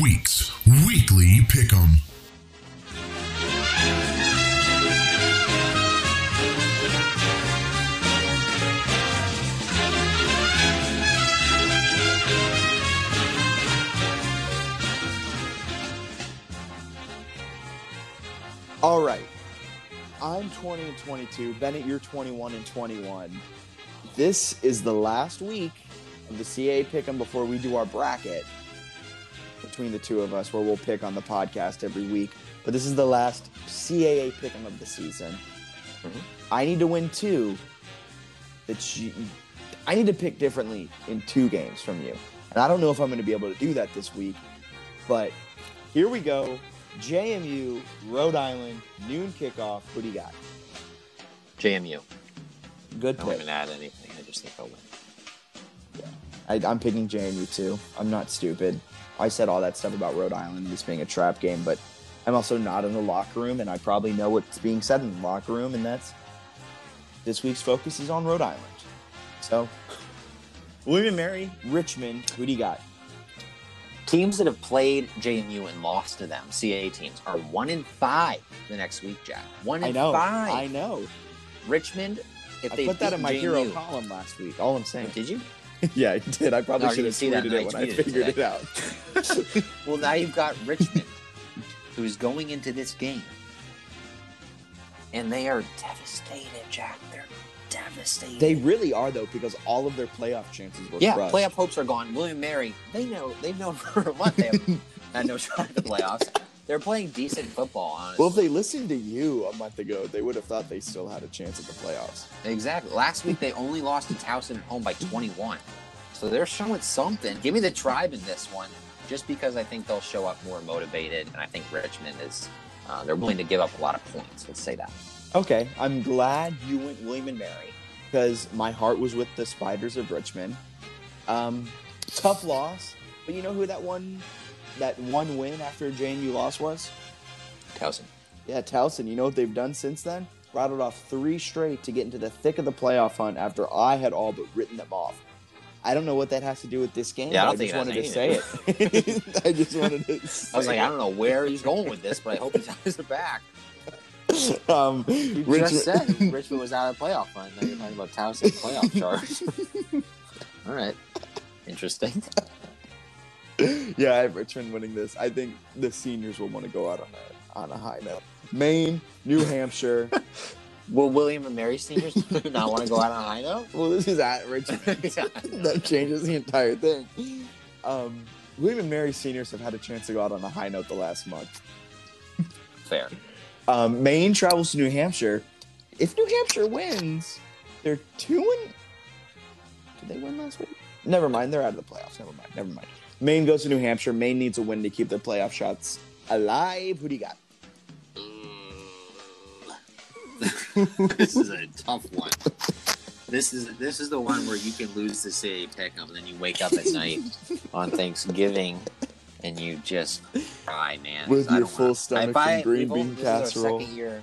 Week's Weekly Pick'em. All right. I'm 20 and 22. Bennett, you're 21 and 21. This is the last week of the CAA pick'em before we do our bracket between the two of us, where we'll pick on the podcast every week. But this is the last CAA pick'em of the season. Mm-hmm. I need to win two. That you, I need to pick differently in two games from you, and I don't know if I'm going to be able to do that this week. But here we go. JMU, Rhode Island, noon kickoff. Who do you got? JMU. Good pick. I won't even add anything. I just think I'll win. I, I'm picking JMU too. I'm not stupid. I said all that stuff about Rhode Island this being a trap game, but I'm also not in the locker room, and I probably know what's being said in the locker room, and that's this week's focus is on Rhode Island. So, William and Mary, Richmond. Who do you got? Teams that have played JMU and lost to them, CAA teams, are one in five the next week, Jack. One in I know. five. I know. Richmond, if I they put that in my beat hero column last week. All I'm saying. Did you? yeah, I did. I probably No, should have tweeted it when I tweeted it figured it out. Well, now you've got Richmond, who's going into this game, and they are devastated, Jack. They're devastated. They really are though, because all of their playoff chances were yeah, crushed. playoff hopes are gone. William Mary, they know they've known for a month they have had no shot at the playoffs. They're playing decent football, honestly. Well, if they listened to you a month ago, they would have thought they still had a chance at the playoffs. exactly. Last week they only lost to Towson at home by 21, so they're showing something. Give me the tribe in this one, just because I think they'll show up more motivated, and I think Richmond is. Uh, they're willing to give up a lot of points. Let's say that. Okay, I'm glad you went William and Mary because my heart was with the Spiders of Richmond. Um, tough loss, but you know who that one, that one win after JMU loss was? Towson. Yeah, Towson. You know what they've done since then? Rattled off three straight to get into the thick of the playoff hunt after I had all but written them off. I don't know what that has to do with this game. Yeah, I but don't think it just has wanted to say it. I just wanted to. I was like, I don't know where he's going with this, but I hope he ties it back. know. Um, You Richmond- just said Richmond was out of the playoff hunt. Now you're talking about Towson playoff charge. All right, interesting. yeah, I have Richmond winning this. I think the seniors will want to go out on a on a high note. Maine, New Hampshire. Will William and Mary seniors not want to go out on a high note? well, this is at Richmond. Yeah, that changes the entire thing. Um, William and Mary seniors have had a chance to go out on a high note the last month. Fair. Um, Maine travels to New Hampshire. If New Hampshire wins, they're two and. Did they win last week? Never mind. They're out of the playoffs. Never mind. Never mind. Maine goes to New Hampshire. Maine needs a win to keep their playoff shots alive. Who do you got? Mm. this is a tough one. This is this is the one where you can lose the city pick 'em, and then you wake up at night on Thanksgiving and you just cry, man. With your full wanna- stomach I- from green bean this is our casserole. second year.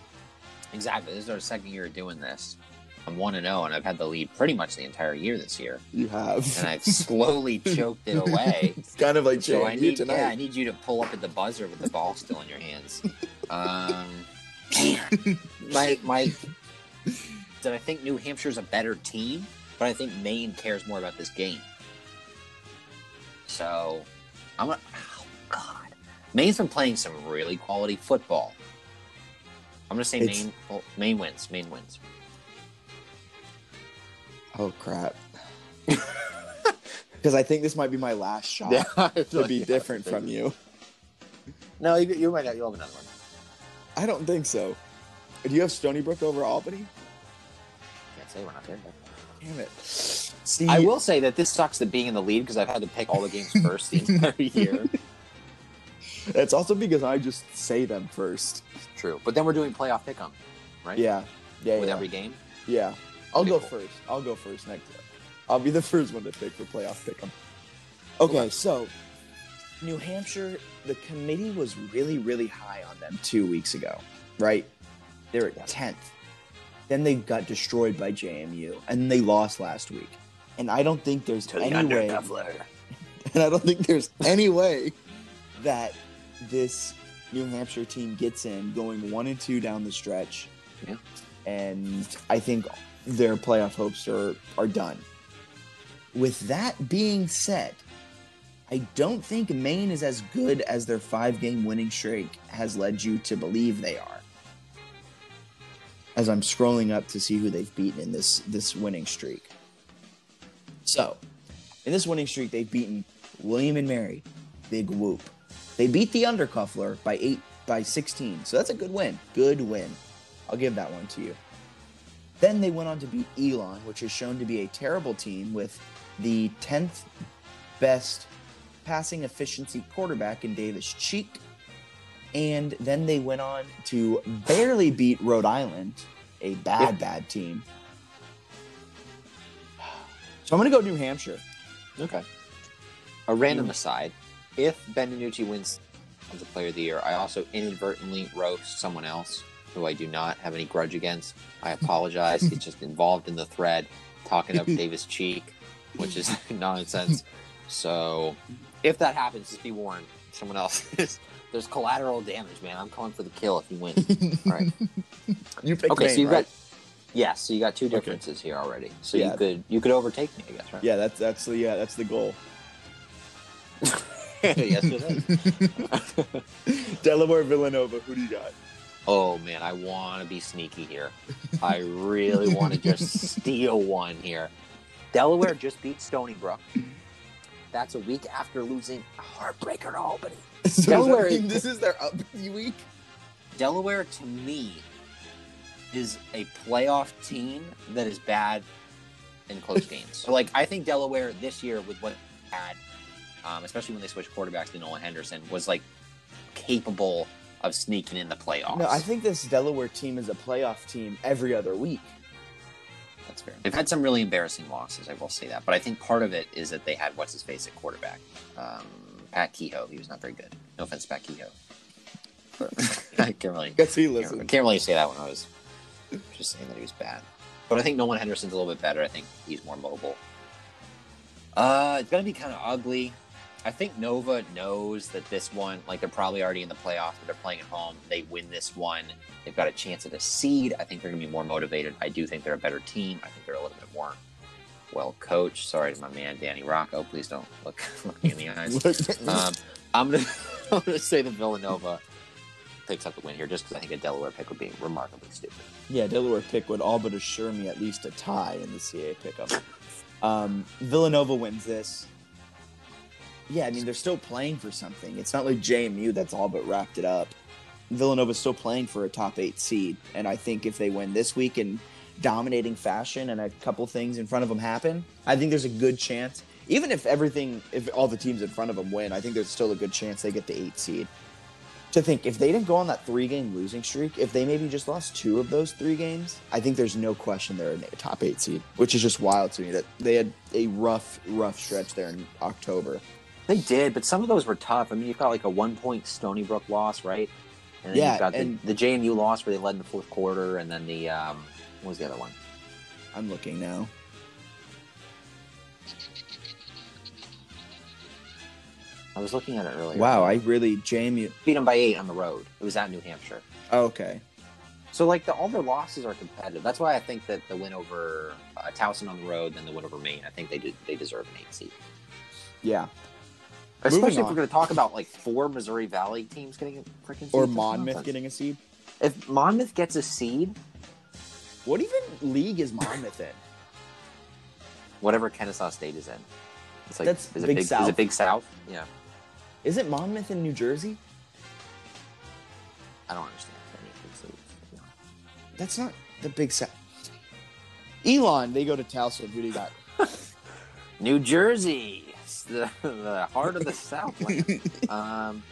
Exactly. This is our second year doing this. I'm one and zero, and I've had the lead pretty much the entire year this year, You have. and I've slowly choked it away. it's kind of like So I need, tonight. yeah, I need you to pull up at the buzzer with the ball still in your hands. Um, my my. Did I think New Hampshire's a better team? But I think Maine cares more about this game. So, I'm gonna. Oh God, Maine's been playing some really quality football. I'm gonna say It's- Maine. Well, Maine wins. Maine wins. Oh crap. Because I think this might be my last shot yeah, to be different from you. No, you, you might. You'll have another one. I don't think so. Do you have Stony Brook over Albany? Can't say we're not there. But... Damn it. See, I will say that this sucks that being in the lead because I've had to pick all the games first the entire year. It's also because I just say them first. True, but then we're doing playoff pick 'em, right? Yeah. Yeah. with yeah. every game. Yeah. I'll go first. I'll go first next. I'll be the first one to pick for playoff pick 'em. Okay, so New Hampshire, the committee was really, really high on them two weeks ago, right? They were at tenth. Then they got destroyed by JMU, and they lost last week. And I don't think there's any way. and I don't think there's any way that this New Hampshire team gets in going one and two down the stretch. Yeah. And I think their playoff hopes are are done. With that being said, I don't think Maine is as good as their five game winning streak has led you to believe they are. As I'm scrolling up to see who they've beaten in this this winning streak. So, in this winning streak, they've beaten William and Mary, Big Whoop. They beat the Undercuffler by eight by 16, so that's a good win. Good win. I'll give that one to you. Then they went on to beat Elon, which is shown to be a terrible team with the 10th best passing efficiency quarterback in Davis Cheek. And then they went on to barely beat Rhode Island, a bad, bad team. So I'm going to go New Hampshire. Okay. A random mm. aside: if Ben DiNucci wins the Player of the Year, I also inadvertently roast someone else who I do not have any grudge against. I apologize. He's just involved in the thread, talking up Davis Cheek, which is nonsense. So, if that happens, just be warned. Someone else is. There's collateral damage, man. I'm calling for the kill if he wins. All right. You picked Okay, Maine, so you right? got yes, so you got two Okay. differences here already. So Yeah. you could you could overtake me, I guess, right? Yeah, that's that's the yeah, that's the goal. yes, it is. Delaware Villanova, who do you got? Oh man, I want to be sneaky here. I really want to just steal one here. Delaware just beat Stony Brook. That's a week after losing a heartbreaker to Albany. So Delaware- that this is their up week. Delaware, to me, is a playoff team that is bad in close games. So, like, I think Delaware this year, with what had, um, especially when they switched quarterbacks to Nolan Henderson, was like capable of sneaking in the playoffs. No, I think this Delaware team is a playoff team every other week. That's fair. They've had some really embarrassing losses, I will say that. But I think part of it is that they had what's his face at quarterback, um, Pat Kehoe. He was not very good. No offense, Pat Kehoe. I can't really, Guess he can't, can't really say that when I was just saying that he was bad. But I think Nolan Henderson's a little bit better. I think he's more mobile. Uh, it's gonna be kind of ugly. I think Nova knows that this one, like they're probably already in the playoffs, but they're playing at home. They win this one, they've got a chance at a seed. I think they're gonna be more motivated. I do think they're a better team. I think they're a little bit more well coached. Sorry to my man Danny Rocco. Please don't look, look me in the eyes. Um, I'm gonna say that Villanova picks up the win here, just because I think a Delaware pick would be remarkably stupid. yeah, Delaware pick would all but assure me at least a tie in the CA pickup. Um, Villanova wins this. Yeah, I mean they're still playing for something. It's not like JMU that's all but wrapped it up. Villanova's still playing for a top eight seed, and I think if they win this week in dominating fashion and a couple things in front of them happen, I think there's a good chance. Even if everything, if all the teams in front of them win, I think there's still a good chance they get the eight seed. To think if they didn't go on that three game losing streak, if they maybe just lost two of those three games, I think there's no question they're a top eight seed, which is just wild to me that they had a rough, rough stretch there in October. They did, but some of those were tough. I mean, you've got like a one point Stony Brook loss, right? And then Yeah, you've got and- the, the JMU loss where they led in the fourth quarter, and then the um, what was the other one? I'm looking now. I was looking at it earlier. Wow, I really JMU. beat them by eight on the road. It was at New Hampshire. Okay. So like the, all their losses are competitive. That's why I think that the win over uh, Towson on the road, then the win over Maine, I think they they deserve an eight seed. Yeah. Especially if we're going to talk about like four Missouri Valley teams getting a freaking seed. Or That's Monmouth nonsense. getting a seed. If Monmouth gets a seed, What even league is Monmouth in? whatever Kennesaw State is in, it's like That's is it Big big Is South. it Big South? Yeah, Isn't Monmouth in New Jersey? I don't understand any of these leagues. No. That's not the Big South. Elon, they go to Towson. Who do you got? New Jersey, it's the, the heart of the Southland. um,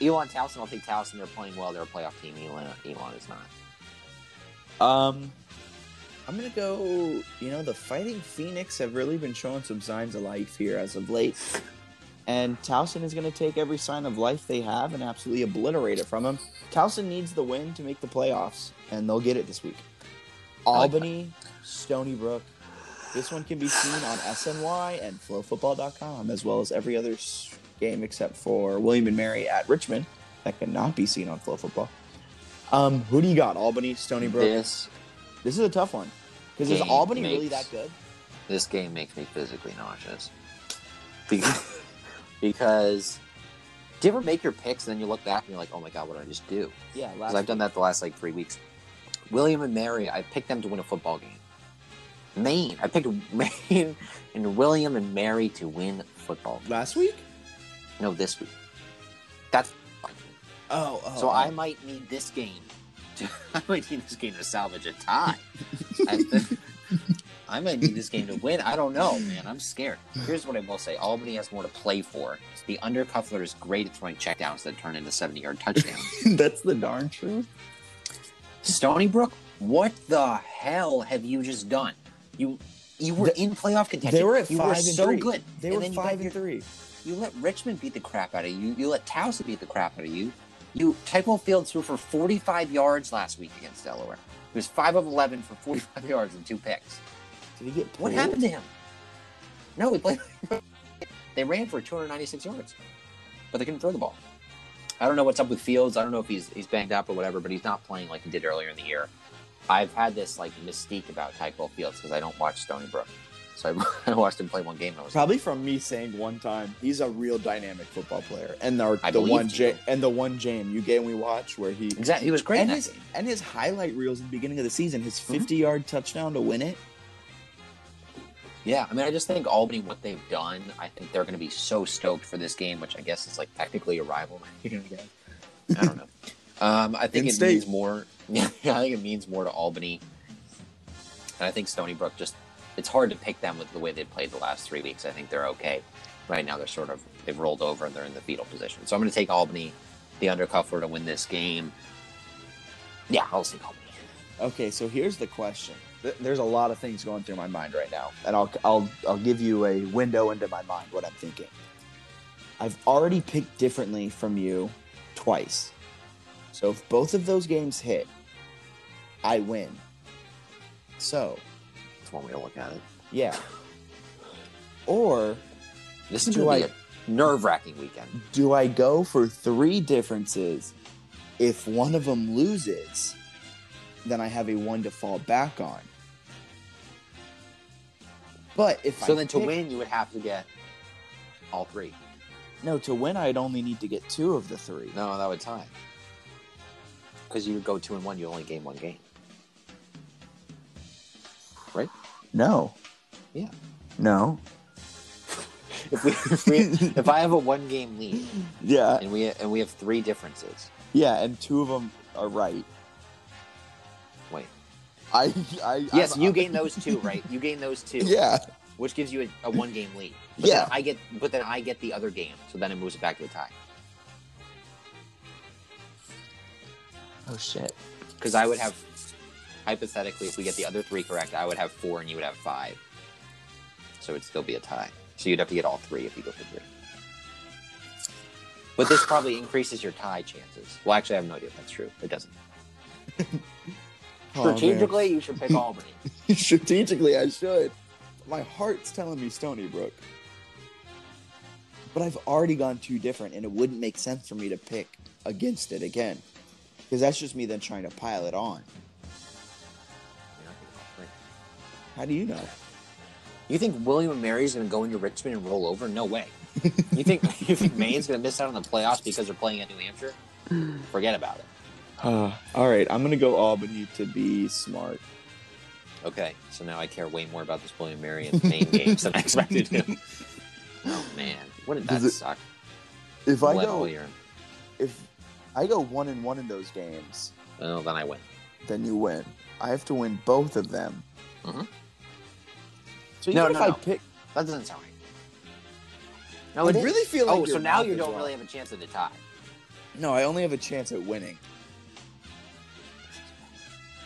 Elon Towson, I'll take Towson. They're playing well. They're a playoff team. Elon, Elon is not. Um, I'm gonna go. You know, the Fighting Phoenix have really been showing some signs of life here as of late, and Towson is gonna take every sign of life they have and absolutely obliterate it from them. Towson needs the win to make the playoffs, and they'll get it this week. Albany, Stony Brook. This one can be seen on SNY and FlowFootball.com, as well as every other game except for William and Mary at Richmond that cannot be seen on Flow Football. Um, who do you got? Albany, Stony Brook. This This is a tough one because is Albany really that good? this game makes me physically nauseous. Because, because do you ever make your picks and then you look back and you're like, oh my god, what did I just do? Yeah, Because I've done that the last like three weeks. William and Mary, I picked them to win a football game. Maine, I picked Maine and William and Mary to win football. last week. No, this week. That's Oh, oh so oh. I might need this game. To, I might need this game to salvage a tie. I, I might need this game to win. I don't know, man. I'm scared. Here's what I will say: Albany has more to play for. The undercuffler is great at throwing checkdowns that turn into 70-yard touchdowns. That's the darn truth. Stony Brook, what the hell have you just done? You you were They- in playoff contention. They were at you five were and so three. good. They And were then you got five your- and three. You let Richmond beat the crap out of you. You let Towson beat the crap out of you. You Tyquell Fields threw for 45 yards last week against Delaware. He was five of 11 for 45 yards and two picks. Did he get What happened to him? No, he played. they ran for 296 yards, but they couldn't throw the ball. I don't know what's up with Fields. I don't know if he's he's banged up or whatever, but he's not playing like he did earlier in the year. I've had this like mystique about Tyquell Fields because I don't watch Stony Brook, so I, I watched him play one game. Probably from me saying one time he's a real dynamic football player, and the, one you. J, and the one JMU game we watched where he exactly. He was great. and his game. and his highlight reels in the beginning of the season, his Mm-hmm. 50 yard touchdown to win it. Yeah, I mean, I just think Albany, what they've done, I think they're going to be so stoked for this game, which I guess is like technically a rival. I. I don't know. Um, I think it In-state. means more. Yeah, I think it means more to Albany, and I think Stony Brook just. It's hard to pick them with the way they played the last three weeks. I think they're okay. Right now, they're sort of they've rolled over and they're in the fetal position. So I'm going to take Albany, the undercuffler, to win this game. Yeah, I'll take Albany. Okay, so here's the question. There's a lot of things going through my mind right now, and I'll I'll I'll give you a window into my mind what I'm thinking. I've already picked differently from you twice. So if both of those games hit, I win. So, That's one way to look at it. yeah. Or This is Do going to be a nerve-wracking weekend. do I go for three differences? If one of them loses, then I have a one to fall back on. But if So I then to win, you would have to get all three. no, to win, I'd only need to get two of the three. No, that would tie. Because you would go two and one, you only gain one game. No. Yeah. No. If we, if, we, if I have a one game lead Yeah. and we and we have three differences, Yeah, and two of them are right. wait. I. I Yes, I'm- you gain those two, right? You gain those two, Yeah. which gives you a, a one game lead. But Yeah. I get, but then I get the other game, so then it moves it back to a tie. Oh shit. Because I would have, hypothetically, if we get the other three correct, I would have four and you would have five. So it'd still be a tie. So you'd have to get all three if you go for three. But this probably increases your tie chances. Well, actually, I have no idea if that's true. It doesn't. Oh, man. Strategically, you should pick Albany. Strategically, I should. My heart's telling me Stony Brook. But I've already gone too different, and it wouldn't make sense for me to pick against it again. Because that's just me then trying to pile it on. How do you know? You think William and Mary's going to go into Richmond and roll over? No way. You think you think Maine's going to miss out on the playoffs because they're playing at New Hampshire? Forget about it. Uh, all right, I'm going to go Albany to be smart. Okay, so now I care way more about this William Mary and Maine games than I expected to. Oh man, wouldn't that it- suck? If I go, year. if I go one and one in those games, Well, then I win. then you win. I have to win both of them. Mhm. So No, even no, if I no. pick, That doesn't sound right. No, I it is. really feel like Oh, so now you don't wrong. really have a chance at the tie. no, I only have a chance at winning.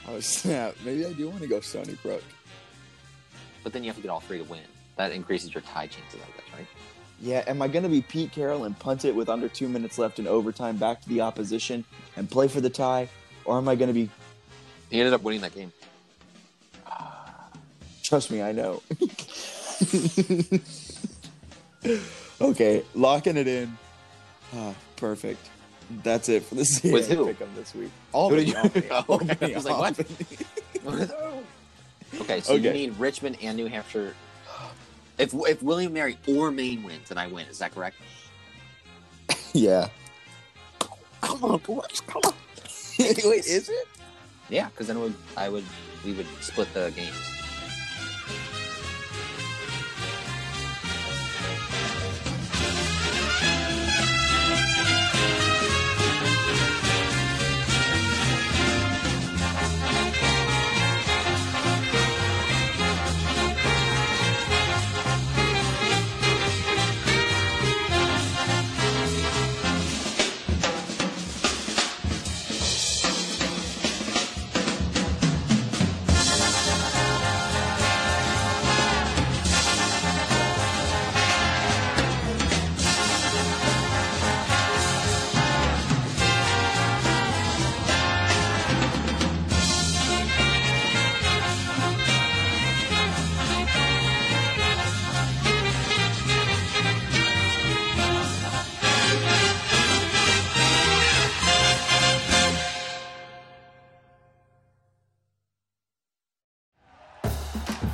Oh snap! Maybe I do want to go Stony Brook. But then you have to get all three to win. That increases your tie chances, I guess, right? Yeah, am I going to be Pete Carroll and punt it with under two minutes left in overtime back to the opposition and play for the tie, or am I going to be? He ended up winning that game. Trust me, I know. okay, locking it in. Ah, perfect. That's it for CAA With who? pick'em this week. Who did Albany, you- Albany, Oh, okay. Albany, I was like, what? Albany. okay, so you Okay. need Richmond and New Hampshire. If if William Mary or Maine wins, then I win. Is that correct? yeah. Come on, boys, come on. Wait, is it? Yeah, because then it would I would we would split the games.